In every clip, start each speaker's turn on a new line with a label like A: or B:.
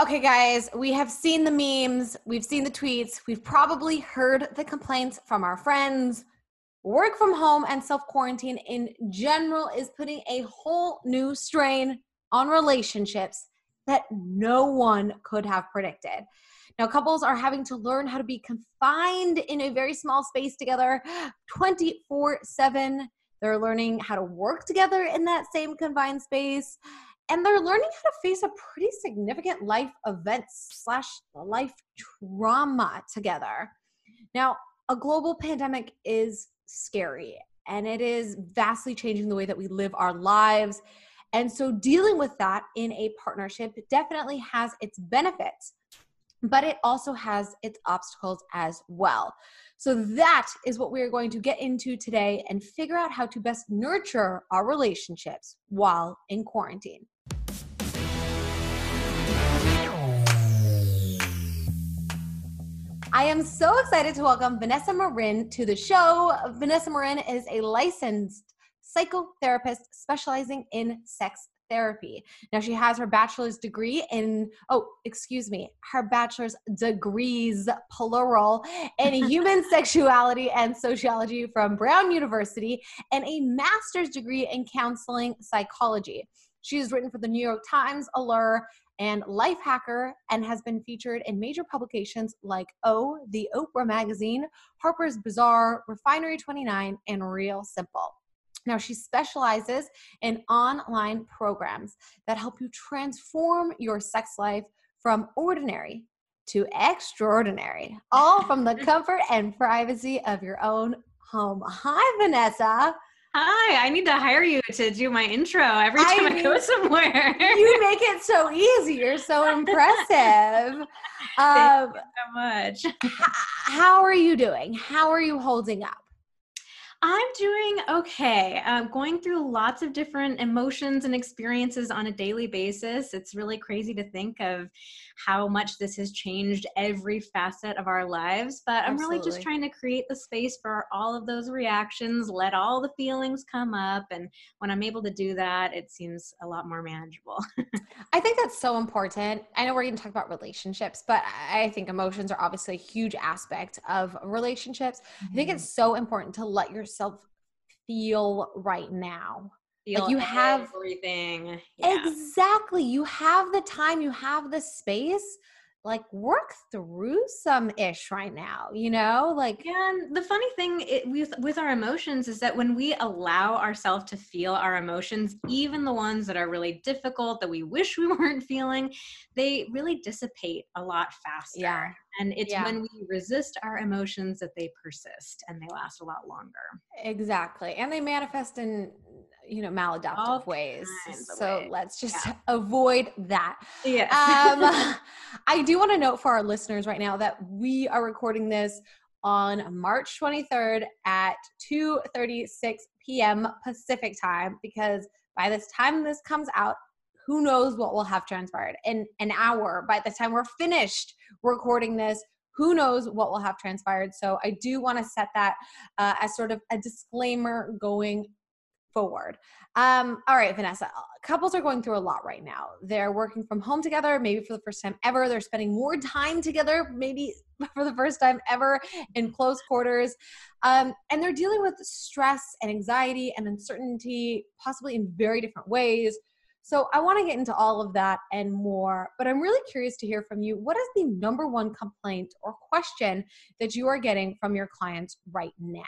A: Okay, guys, we have seen the memes, we've seen the tweets, we've probably heard the complaints from our friends. Work from home and self quarantine in general is putting a whole new strain on relationships that no one could have predicted. Now, couples are having to learn how to be confined in a very small space together 24 7. They're learning how to work together in that same confined space and they're learning how to face a pretty significant life event slash life trauma together. Now a global pandemic is scary and it is vastly changing the way that we live our lives. And so dealing with that in a partnership definitely has its benefits but it also has its obstacles as well. So that is what we are going to get into today and figure out how to best nurture our relationships while in quarantine I am so excited to welcome Vanessa Marin to the show. Vanessa Marin is a licensed psychotherapist specializing in sex therapy. Now, she has her bachelor's degree in, oh, excuse me, her bachelor's degrees, plural, in human sexuality and sociology from Brown University and a master's degree in counseling psychology. She's written for the New York Times, Allure, and Lifehacker and has been featured in major publications like O, The Oprah Magazine, Harper's Bazaar, Refinery 29, and Real Simple. Now, she specializes in online programs that help you transform your sex life from ordinary to extraordinary, all from the comfort and privacy of your own home. Hi, Vanessa.
B: Hi, I need to hire you to do my intro every time I, I go somewhere.
A: you make it so easy. You're so impressive.
B: Um, Thank you so much.
A: how are you doing? How are you holding up?
B: I'm doing okay. Uh, going through lots of different emotions and experiences on a daily basis. It's really crazy to think of how much this has changed every facet of our lives. But I'm Absolutely. really just trying to create the space for all of those reactions, let all the feelings come up. And when I'm able to do that, it seems a lot more manageable.
A: I think that's so important. I know we're going to talk about relationships, but I think emotions are obviously a huge aspect of relationships. Mm-hmm. I think it's mm-hmm. so important to let yourself feel right now.
B: Like you have everything.
A: Yeah. Exactly. You have the time, you have the space like work through some ish right now you know like
B: and the funny thing it, with with our emotions is that when we allow ourselves to feel our emotions even the ones that are really difficult that we wish we weren't feeling they really dissipate a lot faster
A: yeah
B: and it's yeah. when we resist our emotions that they persist and they last a lot longer
A: exactly and they manifest in you know maladaptive All ways. so ways. let's just yeah. avoid that.
B: Yeah.
A: Um i do want to note for our listeners right now that we are recording this on march 23rd at 2 36 p.m pacific time because by this time this comes out who knows what will have transpired in an hour. By the time we're finished recording this who knows what will have transpired. So i do want to set that uh, as sort of a disclaimer going forward. Um, all right, Vanessa, uh, couples are going through a lot right now. They're working from home together, maybe for the first time ever. They're spending more time together, maybe for the first time ever in close quarters. Um, and they're dealing with stress and anxiety and uncertainty, possibly in very different ways. So I want to get into all of that and more, but I'm really curious to hear from you. What is the number one complaint or question that you are getting from your clients right now?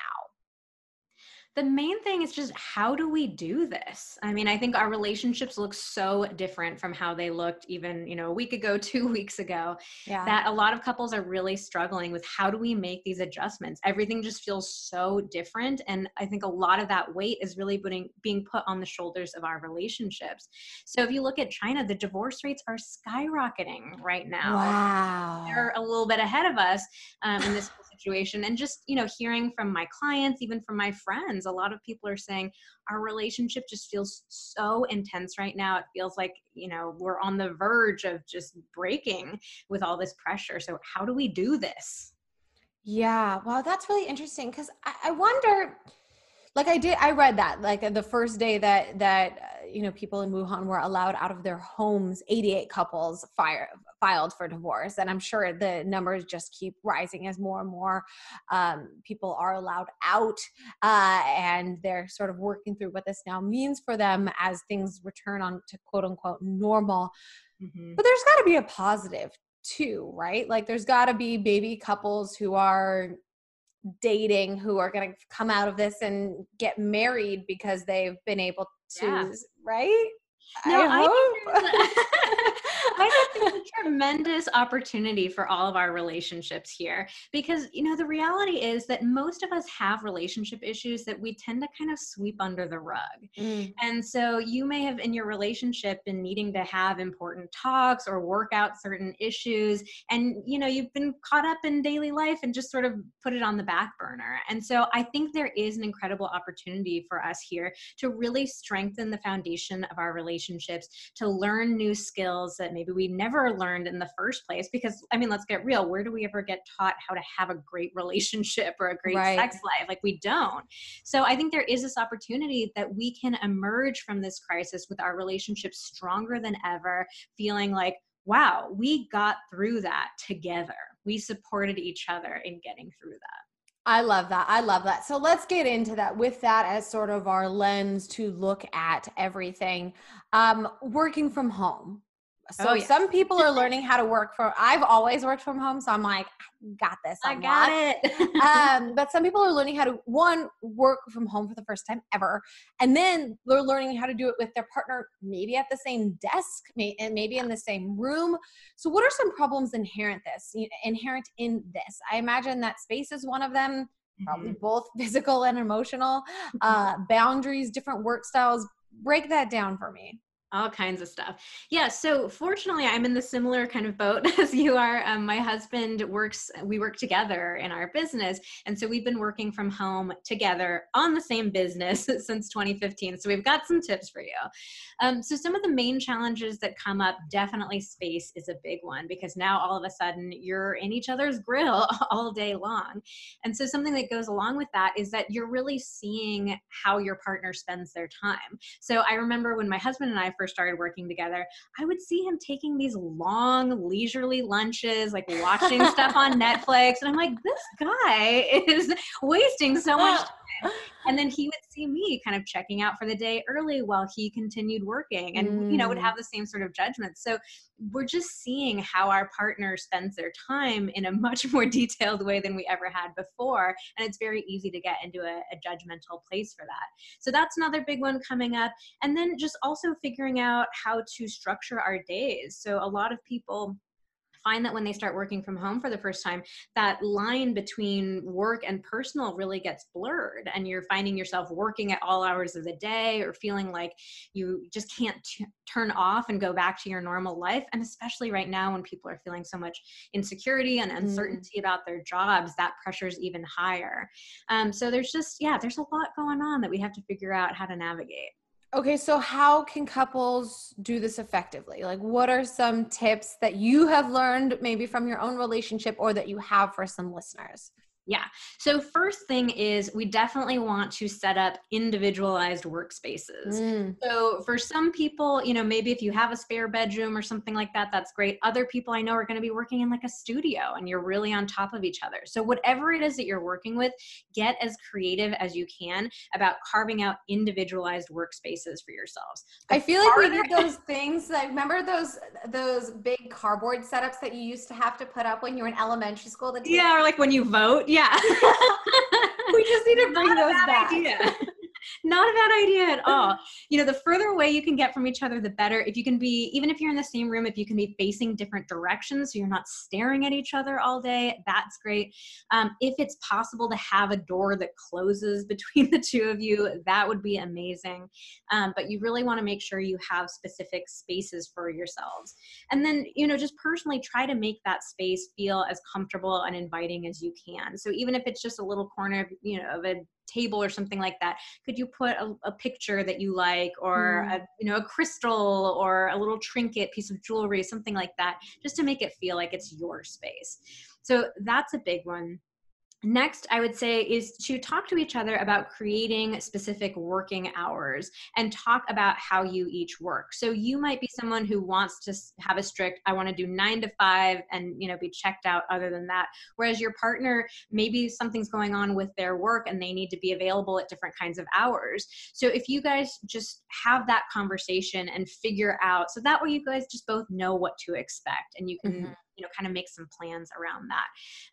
B: The main thing is just how do we do this? I mean i think our relationships look so different from how they looked even you know a week ago two weeks ago yeah. that a lot of couples are really struggling with how do we make these adjustments. Everything just feels so different and i think a lot of that weight is really putting, being put on the shoulders of our relationships. So if you look at china the divorce rates are skyrocketing right now.
A: Wow.
B: they're a little bit ahead of us um, in this situation and just you know hearing from my clients even from my friends a lot of people are saying our relationship just feels so intense right now. It feels like you know we're on the verge of just breaking with all this pressure. So how do we do this?
A: Yeah. Well that's really interesting because I, I wonder like i did i read that like the first day that that uh, you know people in wuhan were allowed out of their homes 88 couples fire, filed for divorce and i'm sure the numbers just keep rising as more and more um, people are allowed out uh, and they're sort of working through what this now means for them as things return on to quote unquote normal mm-hmm. but there's got to be a positive too right like there's got to be baby couples who are dating who are going to come out of this and get married because they've been able to yeah. right
B: no, I, I hope I think it's a tremendous opportunity for all of our relationships here because, you know, the reality is that most of us have relationship issues that we tend to kind of sweep under the rug. Mm. And so you may have in your relationship been needing to have important talks or work out certain issues. And, you know, you've been caught up in daily life and just sort of put it on the back burner. And so I think there is an incredible opportunity for us here to really strengthen the foundation of our relationships, to learn new skills that maybe we never learned in the first place because i mean let's get real where do we ever get taught how to have a great relationship or a great right. sex life like we don't so i think there is this opportunity that we can emerge from this crisis with our relationships stronger than ever feeling like wow we got through that together we supported each other in getting through that
A: I love that. I love that. So let's get into that with that as sort of our lens to look at everything. Um, working from home. So oh, yeah. some people are learning how to work from. I've always worked from home, so I'm like, got this.
B: i I got
A: it. um, but some people are learning how to one work from home for the first time ever, and then they're learning how to do it with their partner, maybe at the same desk, and maybe in the same room. So, what are some problems inherent this inherent in this? I imagine that space is one of them. Probably mm-hmm. both physical and emotional. Uh, boundaries, different work styles. Break that down for me
B: all kinds of stuff. Yeah so fortunately i'm in the similar kind of boat as you are. Um, my husband works we work together in our business and so we've been working from home together on the same business since 2015 so we've got some tips for you. Um, so some of the main challenges that come up definitely space is a big one because now all of a sudden you're in each other's grill all day long. And so something that goes along with that is that you're really seeing how your partner spends their time. So i remember when my husband and i first started working together, I would see him taking these long, leisurely lunches, like watching stuff on Netflix. And I'm like, this guy is wasting so much time. And then he would see me kind of checking out for the day early while he continued working and, mm. you know, would mm. have the same sort of judgment. So we're just seeing how our partner spends their time in a much more detailed way than we ever had before. And it's very easy to get into a, a judgmental place for that. So that's another big one coming up. And then just also figuring out how to structure our days. So a lot of people find that when they start working from home for the first time, that line between work and personal really gets blurred. And you're finding yourself working at all hours of the day or feeling like you just can't t- turn off and go back to your normal life. And especially right now when people are feeling so much insecurity and mm-hmm. uncertainty mm. about their jobs, that pressure is even higher. Um, so there's just, yeah, there's a lot going on that we have to figure out how to navigate.
A: Okay, so how can couples do this effectively? Like, what are some tips that you have learned maybe from your own relationship or that you have for some listeners?
B: Yeah. So, first thing is we definitely want to set up individualized workspaces. Mm. So, for some people, you know, maybe if you have a spare bedroom or something like that, that's great. Other people I know are going to be working in like a studio and you're really on top of each other. So, whatever it is that you're working with, get as creative as you can about carving out individualized workspaces for yourselves.
A: The I feel like we did those things. Like, remember those those big cardboard setups that you used to have to put up when you were in elementary school?
B: yeah, or like when you vote. Yeah.
A: We just need to bring those back.
B: Idea. Not a bad idea at all. You know, the further away you can get from each other, the better. If you can be, even if you're in the same room, if you can be facing different directions so you're not staring at each other all day, that's great. Um, if it's possible to have a door that closes between the two of you, that would be amazing. Um, but you really want to make sure you have specific spaces for yourselves. And then, you know, just personally try to make that space feel as comfortable and inviting as you can. So even if it's just a little corner, you know, of a table or something like that could you put a, a picture that you like or mm. a, you know a crystal or a little trinket piece of jewelry something like that just to make it feel like it's your space so that's a big one Next, I would say is to talk to each other about creating specific working hours and talk about how you each work. So you might be someone who wants to have a strict, I want to do nine to five and, you know, be checked out other than that. Whereas your partner, maybe something's going on with their work and they need to be available at different kinds of hours. So if you guys just have that conversation and figure out, so that way you guys just both know what to expect and you can, mm-hmm you know kind of make some plans around that.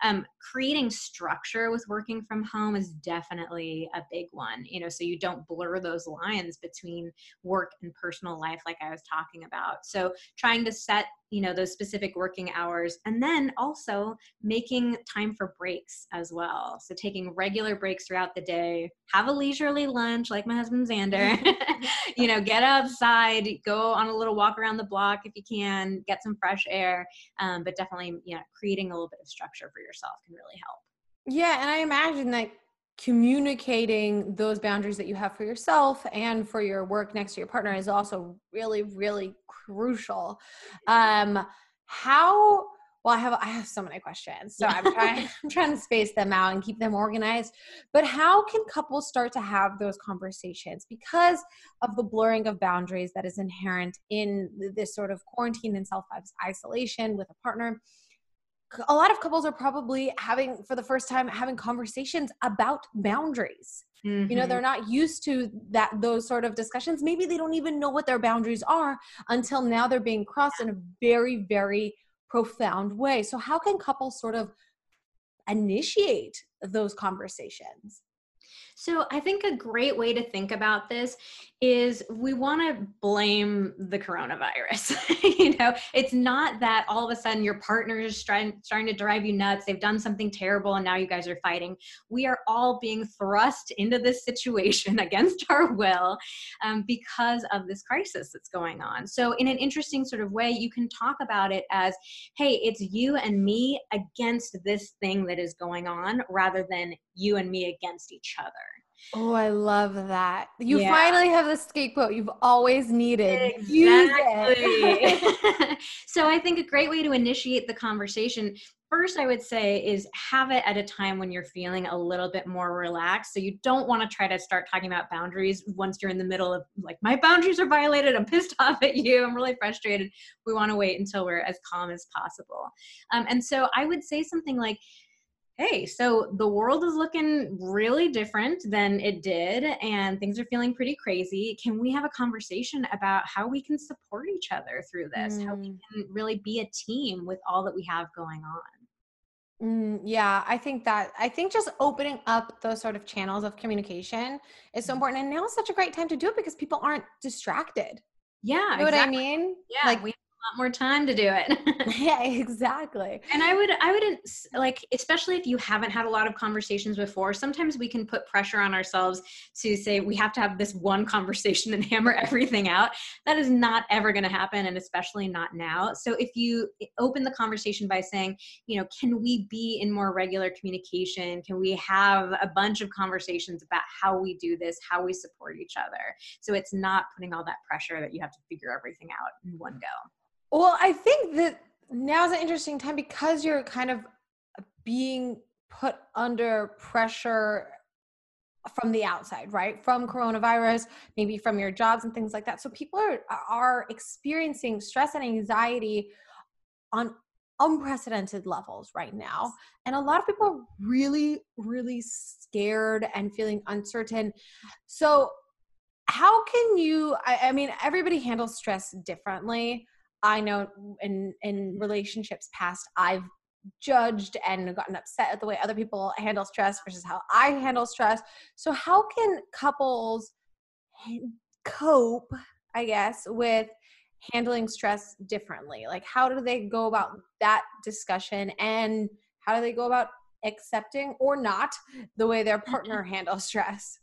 B: Um, creating structure with working from home is definitely a big one you know so you don't blur those lines between work and personal life like i was talking about. So trying to set you know those specific working hours and then also making time for breaks as well. So taking regular breaks throughout the day have a leisurely lunch like my husband xander you know get outside go on a little walk around the block if you can get some fresh air um, but definitely you know creating a little bit of structure for yourself can really help.
A: Yeah and i imagine that communicating those boundaries that you have for yourself and for your work next to your partner is also really really crucial. Um how well i have i have so many questions so i'm trying i'm trying to space them out and keep them organized. But how can couples start to have those conversations because of the blurring of boundaries that is inherent in this sort of quarantine and self isolation with a partner a lot of couples are probably having for the first time having conversations about boundaries mm-hmm. you know they're mm-hmm. not used to that those sort of discussions maybe they don't even know what their boundaries are until now they're being crossed in a very very profound way so how can couples sort of initiate those conversations
B: so I think a great way to think about this is we want to blame the coronavirus. you know, it's not that all of a sudden your partner is trying, starting to drive you nuts. They've done something terrible and now you guys are fighting. We are all being thrust into this situation against our will um, because of this crisis that's going on. So, in an interesting sort of way, you can talk about it as hey, it's you and me against this thing that is going on rather than you and me against each other.
A: Oh, I love that. You yeah. finally have the scapegoat you've always needed.
B: Exactly. so I think a great way to initiate the conversation first I would say is have it at a time when you're feeling a little bit more relaxed. So you don't want to try to start talking about boundaries once you're in the middle of like my boundaries are violated. I'm pissed off at you. I'm really frustrated. We want to wait until we're as calm as possible. Um, and so I would say something like, hey, so the world is looking really different than it did, and things are feeling pretty crazy. Can we have a conversation about how we can support each other through this? Mm. How we mm. can really be a team with all that we have going on?
A: Mm, yeah, I think that I think just opening up those sort of channels of communication is so mm. important. And now is such a great time to do it because people aren't distracted.
B: Yeah,
A: you know exactly. what I mean?
B: Yeah, like we lot more time to do it.
A: yeah, exactly.
B: And I would, I wouldn't like, especially if you haven't had a lot of conversations before, sometimes we can put pressure on ourselves to say we have to have this one conversation and hammer everything out. That is not ever going to happen, and especially not now. So if you open the conversation by saying, you know, can we be in more regular communication? Can we have a bunch of conversations about how we do this, how we support each other? So it's not putting all that pressure that you have to figure everything out in one go.
A: Well, I think that now is an interesting time because you're kind of being put under pressure from the outside, right? From coronavirus, maybe from your jobs and things like that. So people are are experiencing stress and anxiety on unprecedented levels right now. And a lot of people are really really scared and feeling uncertain. So how can you I, I mean everybody handles stress differently I know in in relationships past I've judged and gotten upset at the way other people handle stress versus how I handle stress. So how can couples cope, I guess, with handling stress differently? Like how do they go about that discussion and how do they go about accepting or not the way their mm-hmm. partner handles stress?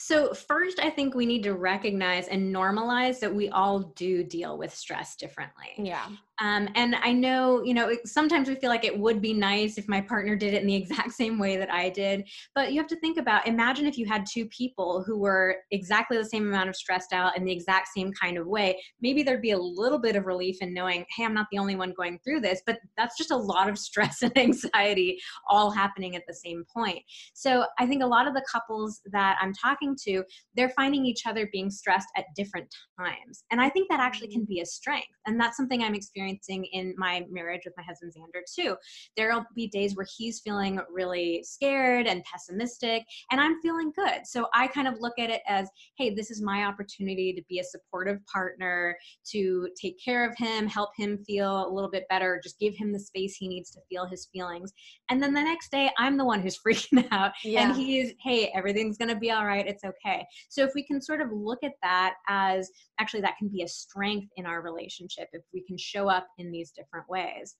B: So, first, I think we need to recognize and normalize that we all do deal with stress differently.
A: Yeah.
B: Um, and I know, you know, sometimes we feel like it would be nice if my partner did it in the exact same way that I did. But you have to think about imagine if you had two people who were exactly the same amount of stressed out in the exact same kind of way. Maybe there'd be a little bit of relief in knowing, hey, I'm not the only one going through this. But that's just a lot of stress and anxiety all happening at the same point. So I think a lot of the couples that I'm talking to, they're finding each other being stressed at different times. And I think that actually can be a strength. And that's something I'm experiencing in my marriage with my husband Xander too. There'll be days where he's feeling really scared and pessimistic, and I'm feeling good. So I kind of look at it as, hey, this is my opportunity to be a supportive partner, to take care of him, help him feel a little bit better, just give him the space he needs to feel his feelings. And then the next day, I'm the one who's freaking out. Yeah. And he's, hey, everything's going to be all right. It's okay. So if we can sort of look at that as actually that can be a strength in our relationship, if we can show up in these different ways.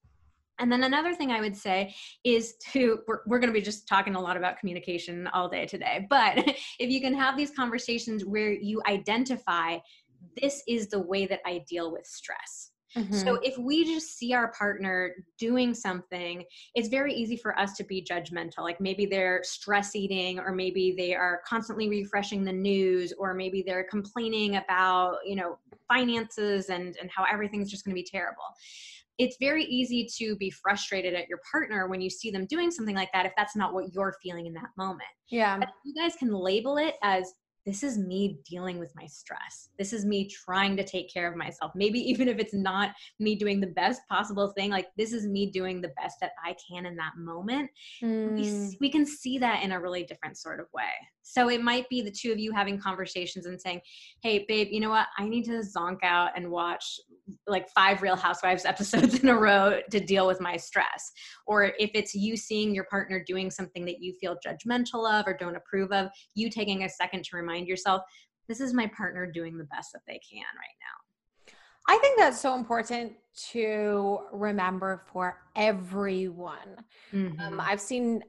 B: And then another thing I would say is to, we're, we're going to be just talking a lot about communication all day today, but if you can have these conversations where you identify this is the way that I deal with stress. Mm-hmm. So if we just see our partner doing something, it's very easy for us to be judgmental. Like maybe they're stress eating or maybe they are constantly refreshing the news or maybe they're complaining about, you know, finances and and how everything's just going to be terrible it's very easy to be frustrated at your partner when you see them doing something like that if that's not what you're feeling in that moment.
A: Yeah.
B: But you guys can label it as this is me dealing with my stress. This is me trying to take care of myself. Maybe even if it's not me doing the best possible thing, like this is me doing the best that I can in that moment. Mm. We, we can see that in a really different sort of way. So it might be the two of you having conversations and saying, Hey, babe, you know what? I need to zonk out and watch like five Real Housewives episodes in a row to deal with my stress. Or if it's you seeing your partner doing something that you feel judgmental of or don't approve of, you taking a second to remind yourself, This is my partner doing the best that they can right now.
A: I think that's so important to remember for everyone. Um, mm-hmm. Um, I've seen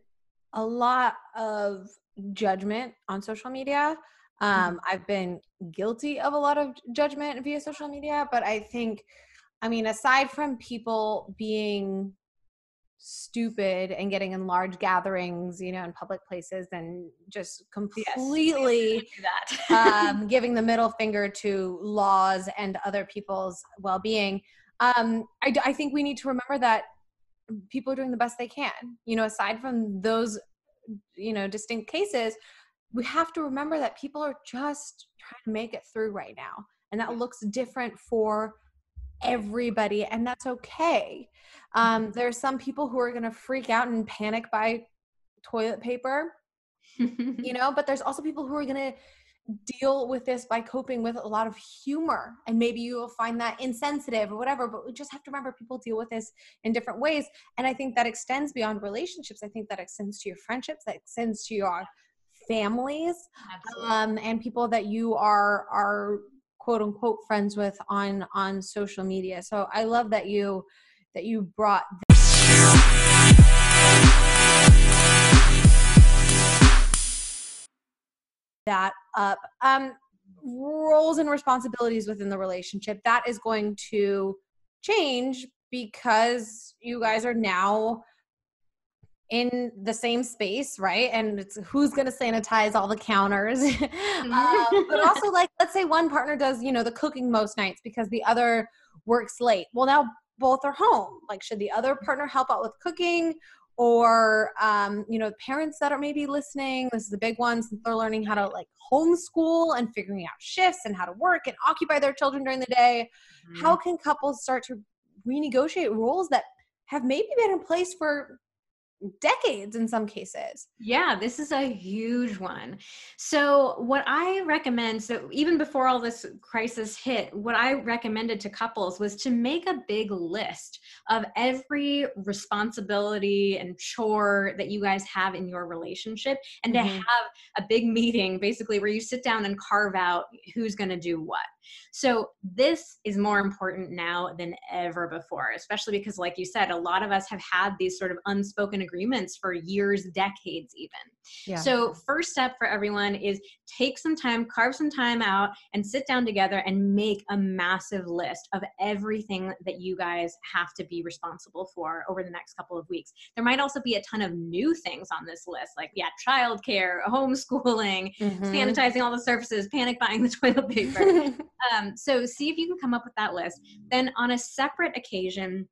A: a lot of judgment on social media. Mm-hmm. Um, I've been guilty of a lot of judgment via social media, but I think, I mean, aside from people being stupid and getting in large gatherings, you know, in public places and just completely
B: yes,
A: um, giving the middle finger to laws and other people's well being. Um, I, I think we need to remember that people are doing the best they can. You know, aside from those you know distinct cases we have to remember that people are just trying to make it through right now and that looks different for everybody and that's okay um, mm-hmm. there are some people who are going to freak out and panic by toilet paper you know but there's also people who are going to deal with this by coping with a lot of humor and maybe you will find that insensitive or whatever but we just have to remember people deal with this in different ways and i think that extends beyond relationships. I think that extends to your friendships that extends to your families um, and people that you are are quote unquote friends with on on social media. So i love that you that you brought that up. Um, roles and responsibilities within the relationship that is going to change because you guys are now in the same space, right? And it's who's going to sanitize all the counters. um, but also, like, let's say one partner does, you know, the cooking most nights because the other works late. Well, now both are home. Like, should the other partner help out with cooking? Or um, you know parents that are maybe listening this is the big one since they're learning how to like homeschool and figuring out shifts and how to work and occupy their children during the day mm-hmm. how can couples start to renegotiate roles that have maybe been in place for decades in some cases.
B: Yeah, this is a huge one. So, what I recommend, so even before all this crisis hit, what I recommended to couples was to make a big list of every responsibility and chore that you guys have in your relationship and mm-hmm. to have a big meeting basically where you sit down and carve out who's going to do what. So this is more important now than ever before, especially because, like you said, a lot of us have had these sort of unspoken agreements for years, decades, even. Yeah. So, first step for everyone is take some time, carve some time out, and sit down together and make a massive list of everything that you guys have to be responsible for over the next couple of weeks. There might also be a ton of new things on this list, like, yeah, childcare, homeschooling, mm-hmm. sanitizing all the surfaces, panic buying the toilet paper. um, so, see if you can come up with that list. Then, on a separate occasion,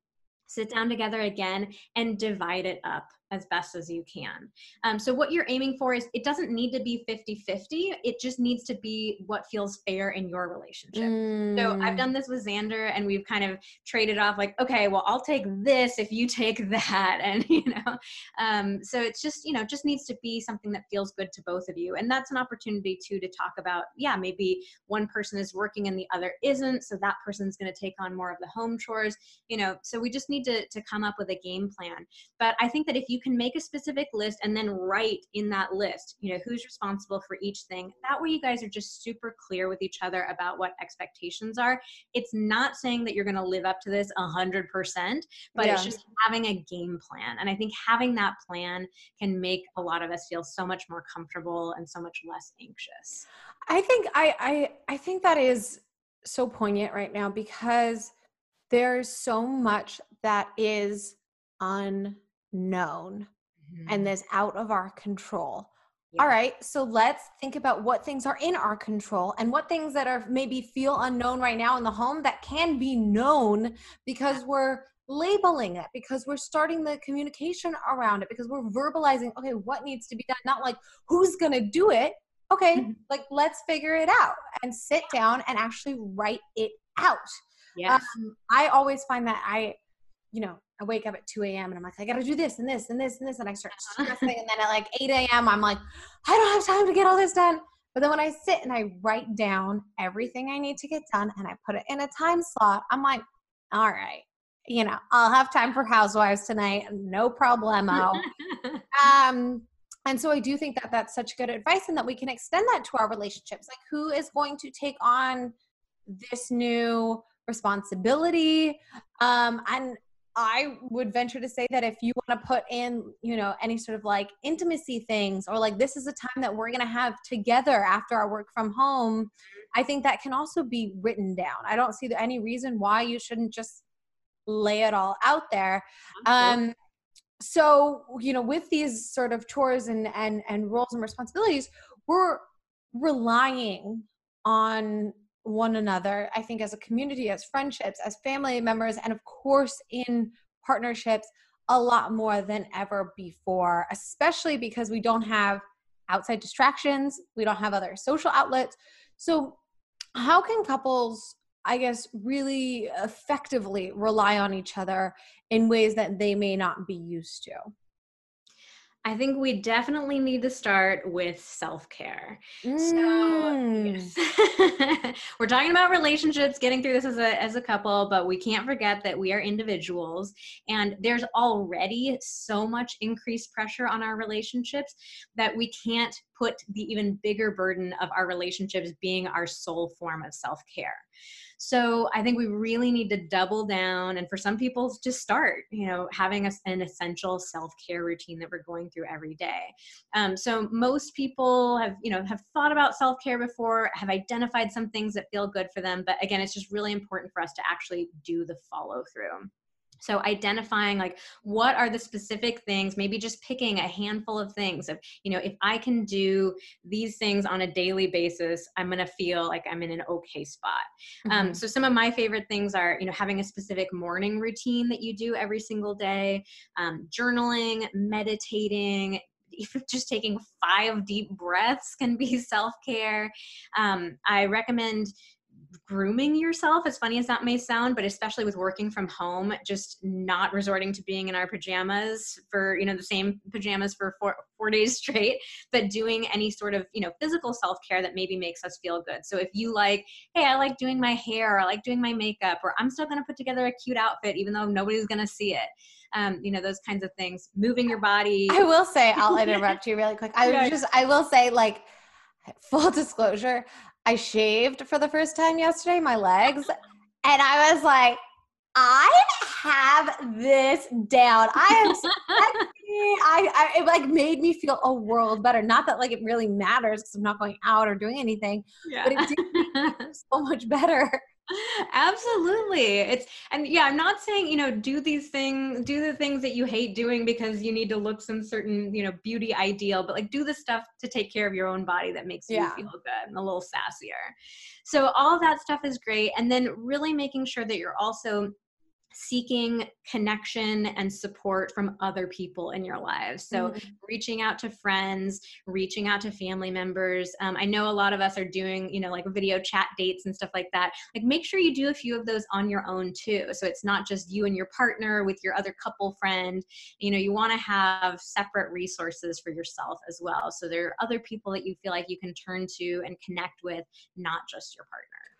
B: sit down together again and divide it up as best as you can. Um, so what you're aiming for is it doesn't need to be 50-50. It just needs to be what feels fair in your relationship. Mm. So I've mm. done this with Xander and we've kind of traded off like, okay, well, I'll take this if you take that. And, you know, um, so it's just, you know, just needs to be something that feels good to both of you. And that's an opportunity too, to talk about, yeah, maybe one person is working and the other isn't. So that person's going to take on more of the home chores, you know, so we just need to, to come up with a game plan. But I think that if you you can make a specific list and then write in that list, you know, who's responsible for each thing. That way you guys are just super clear with each other about what expectations are. It's not saying that you're going to live up to this 100%, but yeah. it's just having a game plan. And I think having that plan can make a lot of us feel so much more comfortable and so much less anxious.
A: I think I I I think that is so poignant right now because there's so much that is un known mm-hmm. and that's out of our control. Yeah. All right, so let's think about what things are in our control and what things that are maybe feel unknown right now in the home that can be known because we're labeling it, because we're starting the communication around it, because we're verbalizing, okay, what needs to be done, not like who's gonna do it. Okay, mm-hmm. like let's figure it out and sit down and actually write it out. Yes. Um, I always find that I, you know, I wake up at 2 a.m. and I'm like, I gotta do this and this and this and this. And I start stressing. and then at like 8 a.m., I'm like, I don't have time to get all this done. But then when I sit and I write down everything I need to get done and I put it in a time slot, I'm like, all right, you know, I'll have time for housewives tonight. No problemo. um, and so I do think that that's such good advice and that we can extend that to our relationships. Like, who is going to take on this new responsibility? Um, and I would venture to say that if you want to put in, you know, any sort of like intimacy things or like this is a time that we're going to have together after our work from home, I think that can also be written down. I don't see any reason why you shouldn't just lay it all out there. Um, so, you know, with these sort of chores and and and roles and responsibilities, we're relying on one another, I think, as a community, as friendships, as family members, and of course, in partnerships, a lot more than ever before, especially because we don't have outside distractions, we don't have other social outlets. So, how can couples, I guess, really effectively rely on each other in ways that they may not be used to?
B: I think we definitely need to start with self care. Mm. So, yes. we're talking about relationships, getting through this as a, as a couple, but we can't forget that we are individuals and there's already so much increased pressure on our relationships that we can't put the even bigger burden of our relationships being our sole form of self care. So I think we really need to double down and for some people just start, you know, having a, an essential self-care routine that we're going through every day. Um, so most people have, you know, have thought about self-care before, have identified some things that feel good for them. But again, it's just really important for us to actually do the follow through. So identifying like what are the specific things, maybe just picking a handful of things of, you know, if I can do these things on a daily basis, I'm going to feel like I'm in an okay spot. Um, mm-hmm. Um, so some of my favorite things are, you know, having a specific morning routine that you do every single day, um, journaling, meditating, even just taking five deep breaths can be self care. Um, I recommend grooming yourself as funny as that may sound but especially with working from home just not resorting to being in our pajamas for you know the same pajamas for four, four days straight but doing any sort of you know physical self-care that maybe makes us feel good. So if you like hey i like doing my hair i like doing my makeup or i'm still going to put together a cute outfit even though nobody's going to see it um, you know those kinds of things. Moving your body.
A: I will say i'll interrupt you really quick. I was just i will say like full disclosure I shaved for the first time yesterday, my legs, and I was like, I have this down. I am so I, I it like made me feel a world better. Not that like it really matters because I'm not going out or doing anything, yeah. but it did make me so much better.
B: Absolutely. It's and yeah, I'm not saying, you know, do these things, do the things that you hate doing because you need to look some certain, you know, beauty ideal, but like do the stuff to take care of your own body that makes yeah. you feel good and a little sassier. So all that stuff is great and then really making sure that you're also seeking connection and support from other people in your lives. So, mm-hmm. reaching out to friends, reaching out to family members. Um, I know a lot of us are doing, you know, like video chat dates and stuff like that. Like, make sure you do a few of those on your own too. So, it's not just you and your partner with your other couple friend. You know, you want to have separate resources for yourself as well. So, there are other people that you feel like you can turn to and connect with, not just your partner.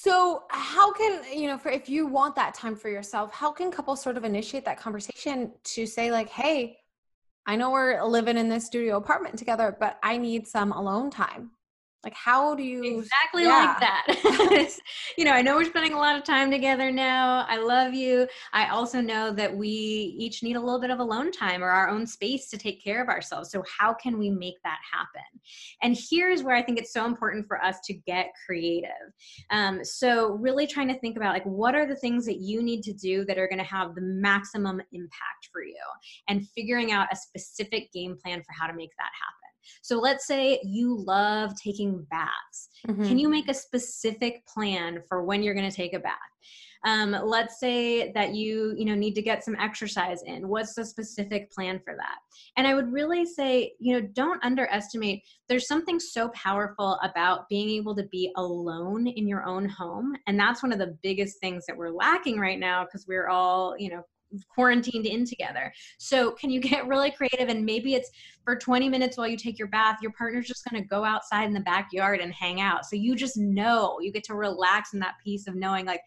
A: So, how can, you know, for if you want that time for yourself, how can couples sort of initiate that conversation to say, like, hey, I know we're living in this studio apartment together, but I need some alone time? Like how do you
B: exactly yeah. like that you know i know we're spending a lot of time together now. I love you. I also know that we each need a little bit of alone time or our own space to take care of ourselves. So how can we make that happen? And here's where i think it's so important for us to get creative. Um, so really trying to think about like what are the things that you need to do that are going to have the maximum impact for you? And figuring out a specific game plan for how to make that happen so let's say you love taking baths. Mm-hmm. Can you make a specific plan for when you're going to take a bath? Um, let's say that you you know need to get some exercise in what's the specific plan for that and i would really say you know don't underestimate there's something so powerful about being able to be alone in your own home and that's one of the biggest things that we're lacking right now because we're all you know quarantined in together. So can you get really creative and maybe it's for 20 minutes while you take your bath, your partner's just going to go outside in the backyard and hang out. So you just know, you get to relax in that piece of knowing like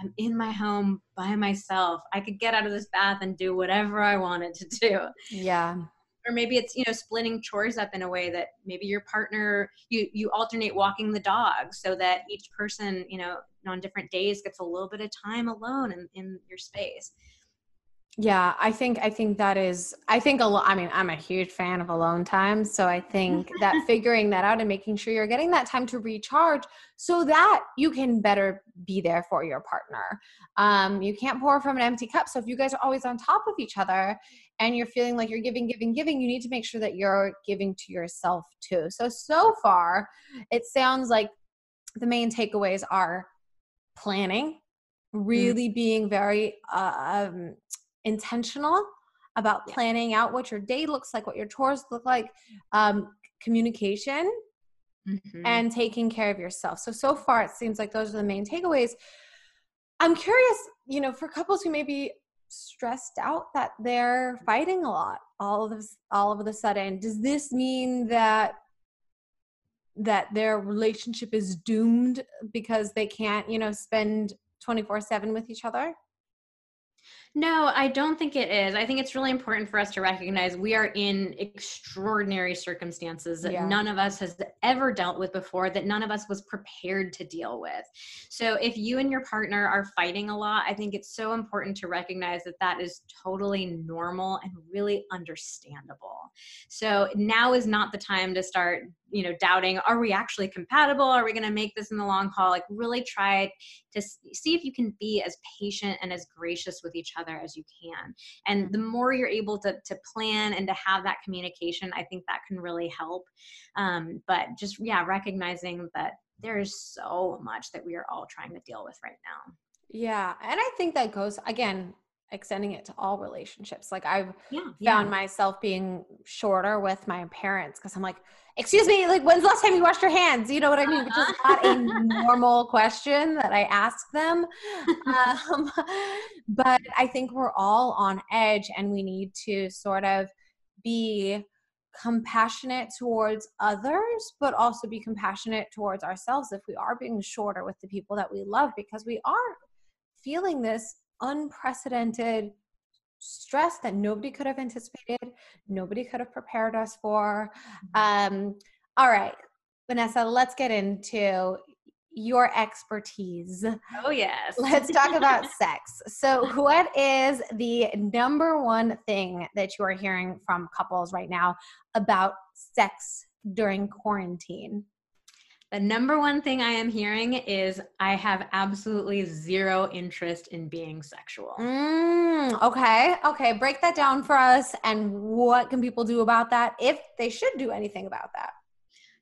B: I'm in my home by myself. I could get out of this bath and do whatever I wanted to do.
A: Yeah.
B: Or maybe it's, you know, splitting chores up in a way that maybe your partner you you alternate walking the dog so that each person, you know, on different days gets a little bit of time alone in, in your space
A: yeah, I think I think that is I think a lot I mean, I'm a huge fan of alone time, so I think that figuring that out and making sure you're getting that time to recharge so that you can better be there for your partner. Um, you can't pour from an empty cup. So if you guys are always on top of each other and you're feeling like you're giving giving giving, you need to make sure that you're giving to yourself too. So so far, it sounds like the main takeaways are planning, mm. really being very uh, um, intentional about planning out what your day looks like, what your chores look like, um, communication, mm-hmm. and taking care of yourself. So, so far, it seems like those are the main takeaways. I'm curious, you know, for couples who may be stressed out that they're fighting a lot all of this all of a sudden does this mean that that their relationship is doomed because they can't you know spend 24 7 with each other
B: no, I don't think it is. I think it's really important for us to recognize we are in extraordinary circumstances that yeah. none of us has ever dealt with before, that none of us was prepared to deal with. So if you and your partner are fighting a lot, I think it's so important to recognize that that is totally normal and really understandable. So now is not the time to start you know doubting are we actually compatible? Are we going to make this in the long haul? Like really try to see if you can be as patient and as gracious with each other as you can. And the more you're able to, to plan and to have that communication i think that can really help. Um, but just yeah recognizing that there is so much that we are all trying to deal with right now.
A: Yeah and i think that goes again extending it to all relationships. Like I've yeah, found yeah. myself being shorter with my parents because I'm like, excuse me, like when's the last time you washed your hands? You know what I mean? Which is not a normal question that I ask them. Um, but I think we're all on edge and we need to sort of be compassionate towards others, but also be compassionate towards ourselves if we are being shorter with the people that we love because we are feeling this unprecedented stress that nobody could have anticipated, nobody could have prepared us for. Mm-hmm. Um, all right, Vanessa, let's get into your expertise.
B: Oh, yes.
A: Let's talk about sex. So, what is the number one thing that you are hearing from couples right now about sex during quarantine?
B: The number one thing I am hearing is I have absolutely zero interest in being sexual.
A: Mm, okay. Okay. Break that down for us. And what can people do about that if they should do anything about that?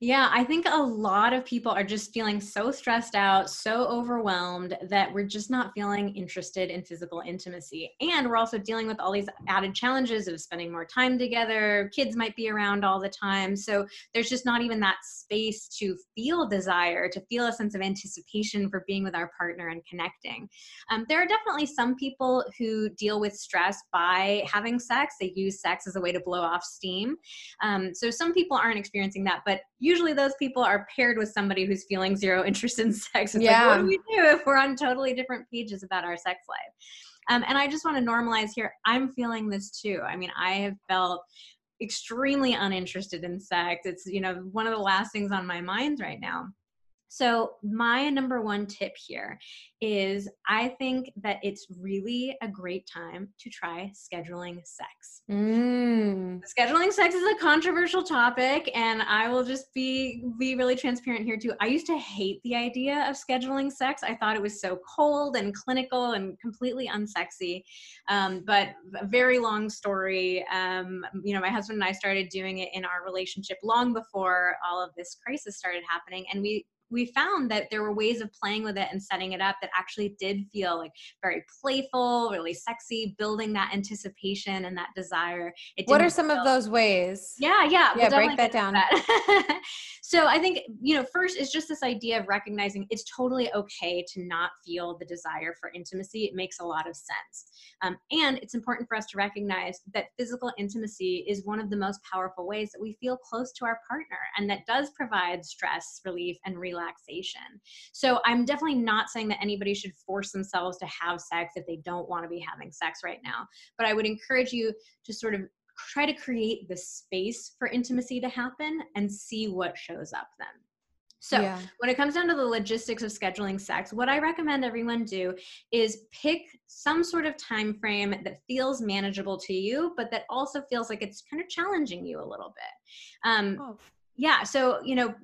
B: Yeah, I think a lot of people are just feeling so stressed out, so overwhelmed that we're just not feeling interested in physical intimacy. And we're also dealing with all these added challenges of spending more time together. Kids might be around all the time. So there's just not even that space to feel desire, to feel a sense of anticipation for being with our partner and connecting. Um, there are definitely some people who deal with stress by having sex, they use sex as a way to blow off steam. Um, so some people aren't experiencing that, but usually those people are paired with somebody who's feeling zero interest in sex. It's yeah. like, what do we do if we're on totally different pages about our sex life? Um, and I just want to normalize here. I'm feeling this too. I mean, I have felt extremely uninterested in sex. It's, you know, one of the last things on my mind right now. So, my number one tip here is I think that it's really a great time to try scheduling sex. Mm. Scheduling sex is a controversial topic, and I will just be be really transparent here too. I used to hate the idea of scheduling sex. I thought it was so cold and clinical and completely unsexy. Um, but a very long story. Um, you know, my husband and I started doing it in our relationship long before all of this crisis started happening, and we we found that there were ways of playing with it and setting it up that actually did feel like very playful, really sexy, building that anticipation and that desire.
A: what are some feel, of those ways?
B: Yeah, yeah.
A: Yeah, we'll break that down.
B: That. so I think, you know, first is just this idea of recognizing it's totally okay to not feel the desire for intimacy. It makes a lot of sense. Um, and it's important for us to recognize that physical intimacy is one of the most powerful ways that we feel close to our partner and that does provide stress relief and relaxation relaxation. So I'm definitely not saying that anybody should force themselves to have sex if they don't want to be having sex right now. But I would encourage you to sort of try to create the space for intimacy to happen and see what shows up then. So, yeah. when it comes down to the logistics of scheduling sex, what I recommend everyone do is pick some sort of time frame that feels manageable to you, but that also feels like it's kind of challenging you a little bit. Um, oh yeah so you know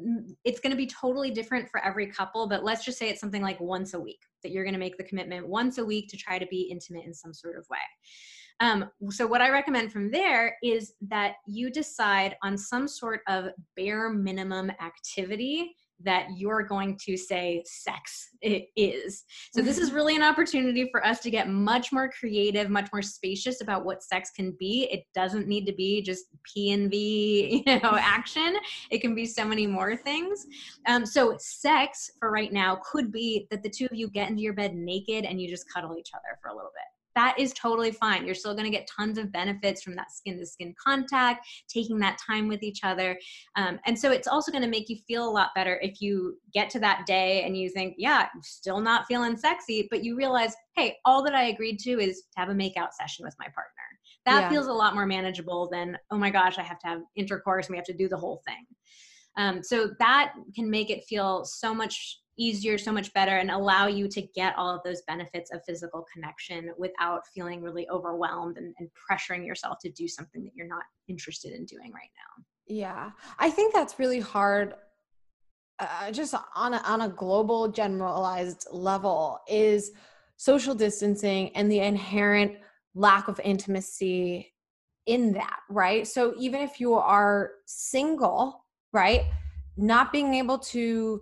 B: it's going to be totally different for every couple but let's just say it's something like once a week that you're going to make the commitment once a week to try to be intimate in some sort of way um, so what i recommend from there is that you decide on some sort of bare minimum activity that you're going to say sex it is. So this is really an opportunity for us to get much more creative, much more spacious about what sex can be. It doesn't need to be just P and V, you know, action. It can be so many more things. Um, so sex for right now could be that the two of you get into your bed naked and you just cuddle each other for a little bit that is totally fine. You're still going to get tons of benefits from that skin to skin contact, taking that time with each other. Um, and so it's also going to make you feel a lot better if you get to that day and you think, yeah, I'm still not feeling sexy, but you realize, hey, all that I agreed to is to have a makeout session with my partner. That yeah. feels a lot more manageable than, oh my gosh, I have to have intercourse and we have to do the whole thing. Um, so that can make it feel so much easier, so much better, and allow you to get all of those benefits of physical connection without feeling really overwhelmed and, and pressuring yourself to do something that you're not interested in doing right now.
A: Yeah, I think that's really hard. Uh, just on a, on a global generalized level is social distancing and the inherent lack of intimacy in that right so even if you are single right not being able to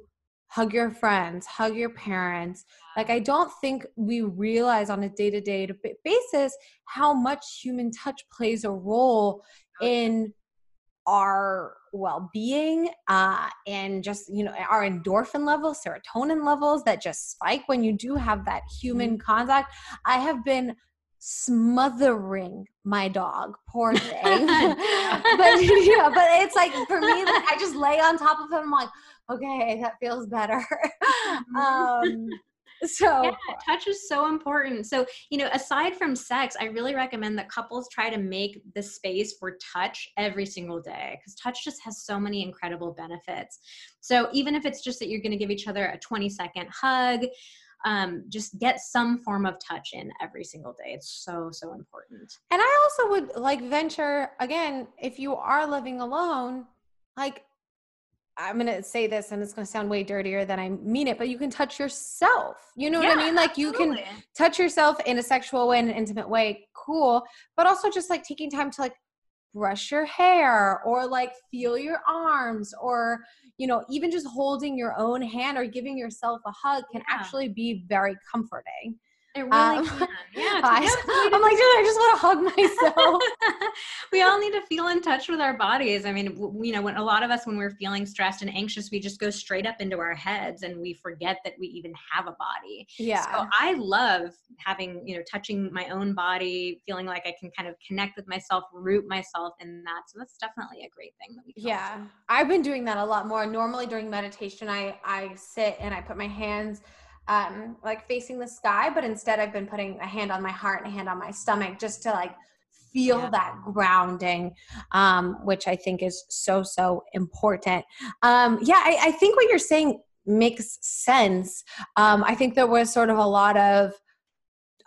A: hug your friends, hug your parents. Like, I don't think we realize on a day to day basis how much human touch plays a role in our well-being uh, and just you know our endorphin levels serotonin levels that just spike when you do have that human mm-hmm. contact i have been smothering my dog poor thing but yeah but it's like for me like i just lay on top of him i'm like okay that feels better mm-hmm. um So
B: yeah, touch is so important. So, you know, aside from sex, I really recommend that couples try to make the space for touch every single day because touch just has so many incredible benefits. So, even if it's just that you're going to give each other a 20 second hug, um, just get some form of touch in every single day. It's so, so important.
A: And I also would like venture again, if you are living alone, like I'm going to say this and it's going to sound way dirtier than I mean it, but you can touch yourself. You know yeah, what I mean? Like you can touch yourself in a sexual way, in an intimate way. Cool. But also just like taking time to like brush your hair or like feel your arms or, you know, even just holding your own hand or giving yourself a hug can yeah. actually be very comforting.
B: It really um, can. Yeah.
A: I, am like, dude, I just want to hug myself.
B: we all need to feel in touch with our bodies. I mean, you know, when a lot of us, when we're feeling stressed and anxious, we just go straight up into our heads and we forget that we even have a body.
A: Yeah.
B: So I love having, you know, touching my own body, feeling like I can kind of connect with myself, root myself in that. So that's definitely a great thing that we
A: Yeah. Also. I've been doing that a lot more. Normally during meditation, I, I sit and I put my hands um, like facing the sky, but instead I've been putting a hand on my heart and a hand on my stomach just to like feel yeah. that grounding, um, which I think is so, so important. Um, yeah, I, I, think what you're saying makes sense. Um, I think there was sort of a lot of,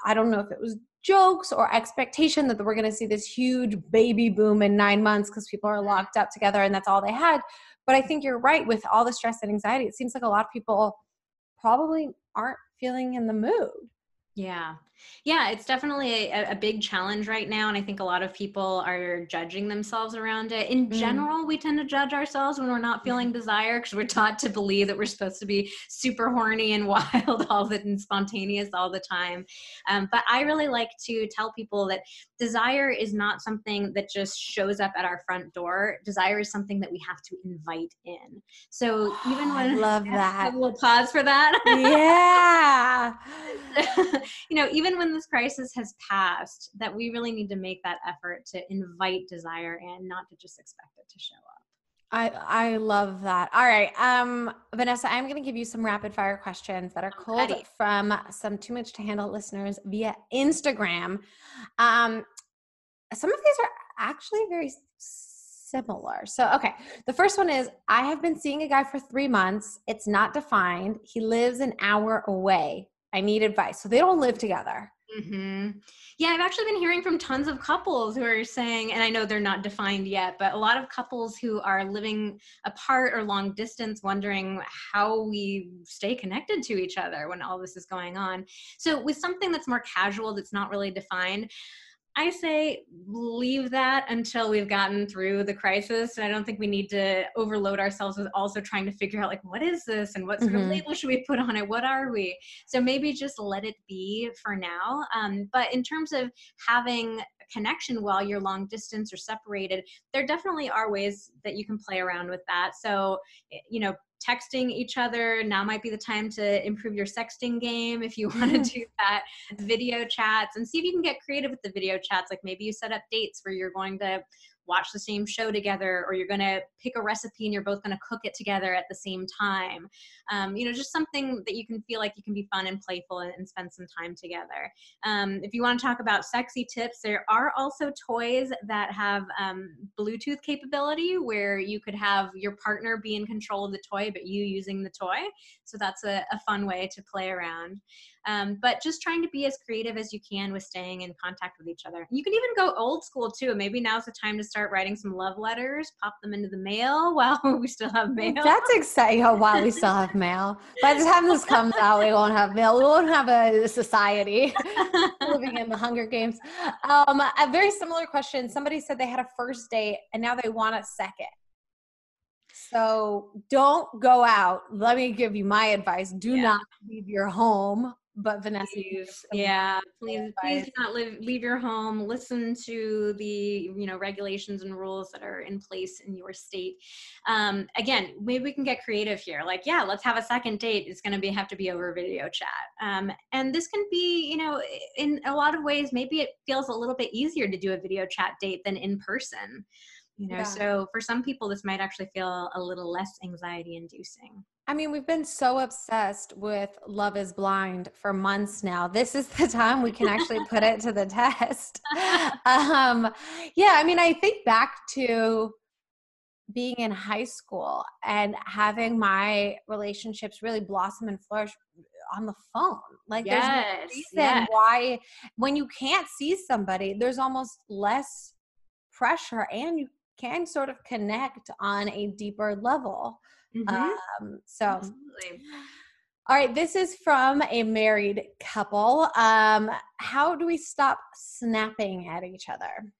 A: I don't know if it was jokes or expectation that we're going to see this huge baby boom in nine months because people are locked up together and that's all they had. But I think you're right with all the stress and anxiety. It seems like a lot of people probably aren't feeling in the mood.
B: Yeah. Yeah, it's definitely a, a, big challenge right now. And I think a lot of people are judging themselves around it. In mm. general, we tend to judge ourselves when we're not feeling mm-hmm. desire because we're taught to believe that we're supposed to be super horny and wild all the and spontaneous all the time. Um, but I really like to tell people that desire is not something that just shows up at our front door. Desire is something that we have to invite in. So even when
A: I love that.
B: We'll pause for that.
A: Yeah.
B: you know, even when this crisis has passed, that we really need to make that effort to invite desire in, not to just expect it to show up.
A: I I love that. All right, um, Vanessa, I'm going to give you some rapid fire questions that are called from some too much to handle listeners via Instagram. Um, some of these are actually very similar. So, okay, the first one is I have been seeing a guy for three months. It's not defined. He lives an hour away. I need advice. So they don't live together.
B: Mm-hmm. Yeah, I've actually been hearing from tons of couples who are saying, and I know they're not defined yet, but a lot of couples who are living apart or long distance wondering how we stay connected to each other when all this is going on. So, with something that's more casual, that's not really defined, I say leave that until we've gotten through the crisis. And I don't think we need to overload ourselves with also trying to figure out like what is this and what sort mm-hmm. of label should we put on it? What are we? So maybe just let it be for now. Um, but in terms of having connection while you're long distance or separated, there definitely are ways that you can play around with that. So, eh, you know, texting each other. Now might be the time to improve your sexting game if you want to do that video chats and see if you can get creative with the video chats. Like maybe you set up dates where you're going to watch the same show together or you're going to pick a recipe and you're both going to cook it together at the same time. Um, you know just something that you can feel like you can be fun and playful and, and spend some time together. Um, if you want to talk about sexy tips there are also toys that have um, bluetooth capability where you could have your partner be in control of the toy but you using the toy. So that's a, a fun way to play around um, but just trying to be as creative as you can with staying in contact with each other. You can even go old school too. Maybe now's the time to start writing some love letters, pop them into the mail while we still have mail.
A: That's exciting. Oh, while we still have mail. By the time this comes out, we won't have mail. We won't have a society living in the Hunger Games. Um, a very similar question. Somebody said they had a first date and now they want a second. So don't go out. Let me give you my advice. Do yeah. not leave your home but Vanessa,
B: please, yeah, please, please do not live, leave your home. Listen to the you know regulations and rules that are in place in your state. Um, again, maybe we can get creative here. Like, yeah, let's have a second date. It's going to be have to be over video chat, um, and this can be you know in a lot of ways maybe it feels a little bit easier to do a video chat date than in person. You know, yeah. so for some people, this might actually feel a little less anxiety inducing.
A: I mean, we've been so obsessed with Love is Blind for months now. This is the time we can actually put it to the test. Um, yeah, I mean, I think back to being in high school and having my relationships really blossom and flourish on the phone. Like yes, there's no reason yes. why when you can't see somebody, there's almost less pressure and you can sort of connect on a deeper level. Mm-hmm. Um, so Absolutely. All right, this is from a married couple. Um, how do we stop snapping at each other?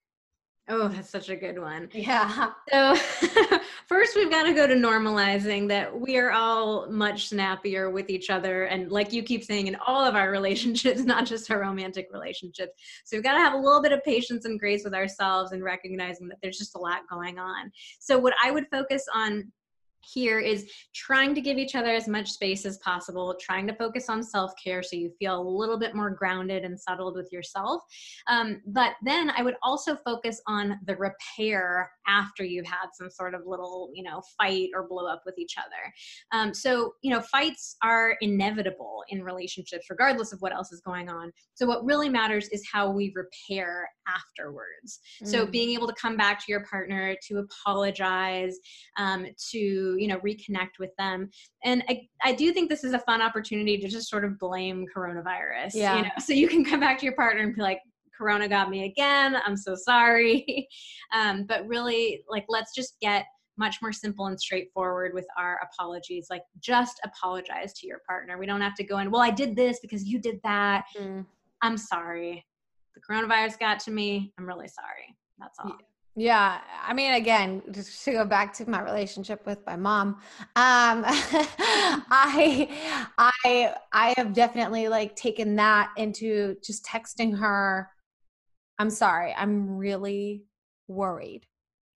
B: Oh, that's such a good one.
A: Yeah.
B: So, first, we've got to go to normalizing that we are all much snappier with each other. And, like you keep saying, in all of our relationships, not just our romantic relationships. So, we've got to have a little bit of patience and grace with ourselves and recognizing that there's just a lot going on. So, what I would focus on here is trying to give each other as much space as possible, trying to focus on self care so you feel a little bit more grounded and settled with yourself. Um, but then I would also focus on the repair after you've had some sort of little, you know, fight or blow up with each other. Um, so, you know, fights are inevitable in relationships, regardless of what else is going on. So, what really matters is how we repair afterwards. Mm. So, being able to come back to your partner to apologize, um, to you know reconnect with them. And I, I do think this is a fun opportunity to just sort of blame coronavirus yeah. you know? So you can come back to your partner and be like corona got me again. I'm so sorry. Um, but really like let's just get much more simple and straightforward with our apologies. Like just apologize to your partner. We don't have to go in well i did this because you did that. Mm. i'm sorry. The coronavirus got to me. I'm really sorry. That's all. yeah.
A: Yeah, I mean, again, just to go back to my relationship with my mom, um, I, I, I have definitely like taken that into just texting her. I'm sorry. I'm really worried.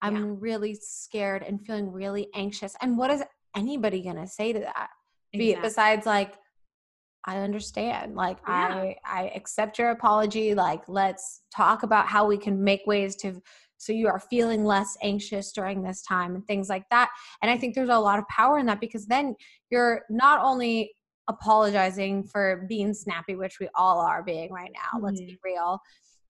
A: I'm yeah. really scared and feeling really anxious. And what is anybody gonna say to that? Exactly. Besides, like, I understand. Like, yeah. I, I accept your apology. Like, let's talk about how we can make ways to so you are feeling less anxious during this time and things like that and i think there's a lot of power in that because then you're not only apologizing for being snappy which we all are being right now mm-hmm. let's be mm-hmm. real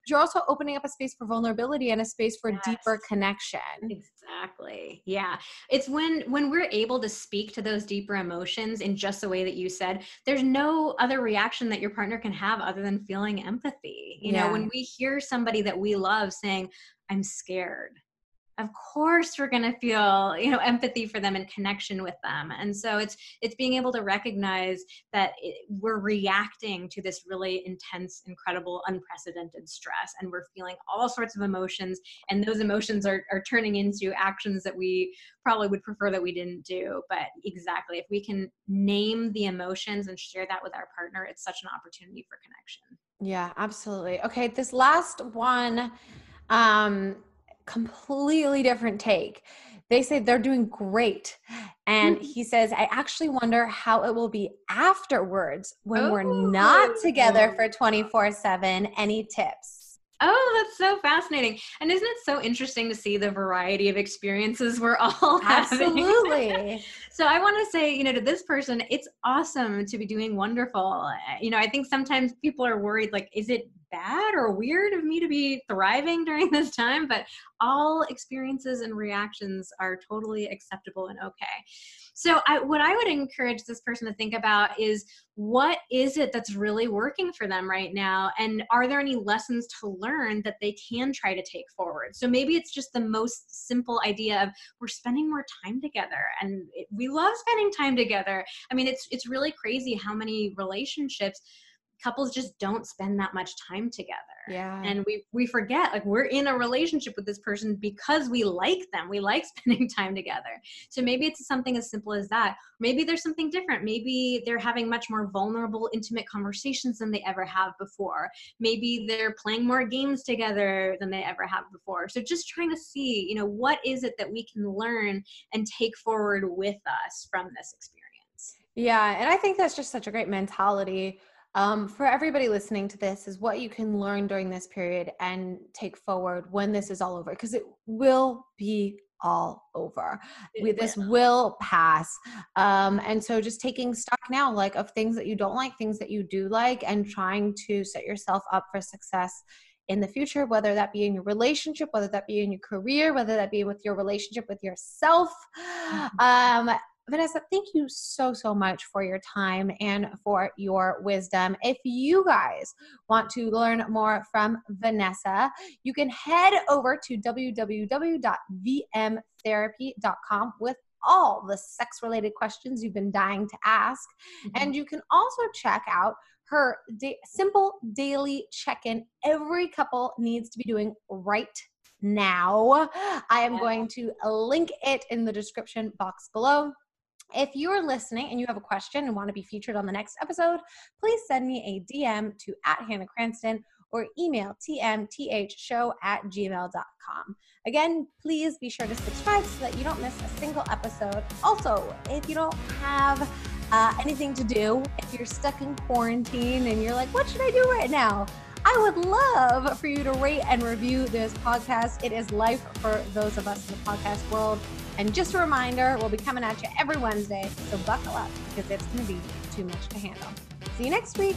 A: you're also opening up a space for vulnerability and a space for yes. deeper connection
B: exactly yeah it's when when we're able to speak to those deeper emotions in just the way that you said there's no other reaction that your partner can have other than feeling empathy you yeah. know when we hear somebody that we love saying I'm scared. Of course we're going to feel, you know, empathy for them and connection with them. And so it's it's being able to recognize that it, we're reacting to this really intense, incredible, unprecedented stress and we're feeling all sorts of emotions and those emotions are are turning into actions that we probably would prefer that we didn't do. But exactly, if we can name the emotions and share that with our partner, it's such an opportunity for connection.
A: Yeah, absolutely. Okay, this last one um, completely different take. They say they're doing great. And mm-hmm. he says, I actually wonder how it will be afterwards when oh. we're not together for 24 7. Any tips?
B: Oh, that's so fascinating. And isn't it so interesting to see the variety of experiences we're all having?
A: Absolutely.
B: having? so I want to say, you know, to this person, it's awesome to be doing wonderful. Eh, you know, I think sometimes people are worried like is it bad or weird of me to be thriving during this time, but all experiences and reactions are totally acceptable and okay. So, I, what I would encourage this person to think about is what is it that's really working for them right now? And are there any lessons to learn that they can try to take forward? So, maybe it's just the most simple idea of we're spending more time together and it, we love spending time together. I mean, it's, it's really crazy how many relationships couples just don't spend that much time together.
A: Yeah.
B: And we we forget like we're in a relationship with this person because we like them. We like spending time together. So maybe it's something as simple as that. Maybe there's something different. Maybe they're having much more vulnerable, intimate conversations than they ever have before. Maybe they're playing more games together than they ever have before. So just trying to see, you know, what is it that we can learn and take forward with us from this experience.
A: Yeah, and I think that's just such a great mentality um, for everybody listening to this is what you can learn during this period and take forward when this is all over because it will be all over. We, this will pass. Um, and so just taking stock now, like of things that you don't like, things that you do like, and trying to set yourself up for success in the future, whether that be in your relationship, whether that be in your career, whether that be with your relationship with yourself. Mm-hmm. Um, Vanessa, thank you so, so much for your time and for your wisdom. If you guys want to learn more from Vanessa, you can head over to www.vmtherapy.com with all the sex related questions you've been dying to ask. Mm-hmm. And you can also check out her da- simple daily check in every couple needs to be doing right now. I am going to link it in the description box below. If you are listening and you have a question and want to be featured on the next episode, please send me a DM to at Hannah Cranston or email tmthshow at gmail.com. Again, please be sure to subscribe so that you don't miss a single episode. Also, if you don't have uh, anything to do, if you're stuck in quarantine and you're like, what should I do right now? I would love for you to rate and review this podcast. It is life for those of us in the podcast world. And just a reminder, we'll be coming at you every Wednesday, so buckle up because it's going to be too much to handle. See you next week.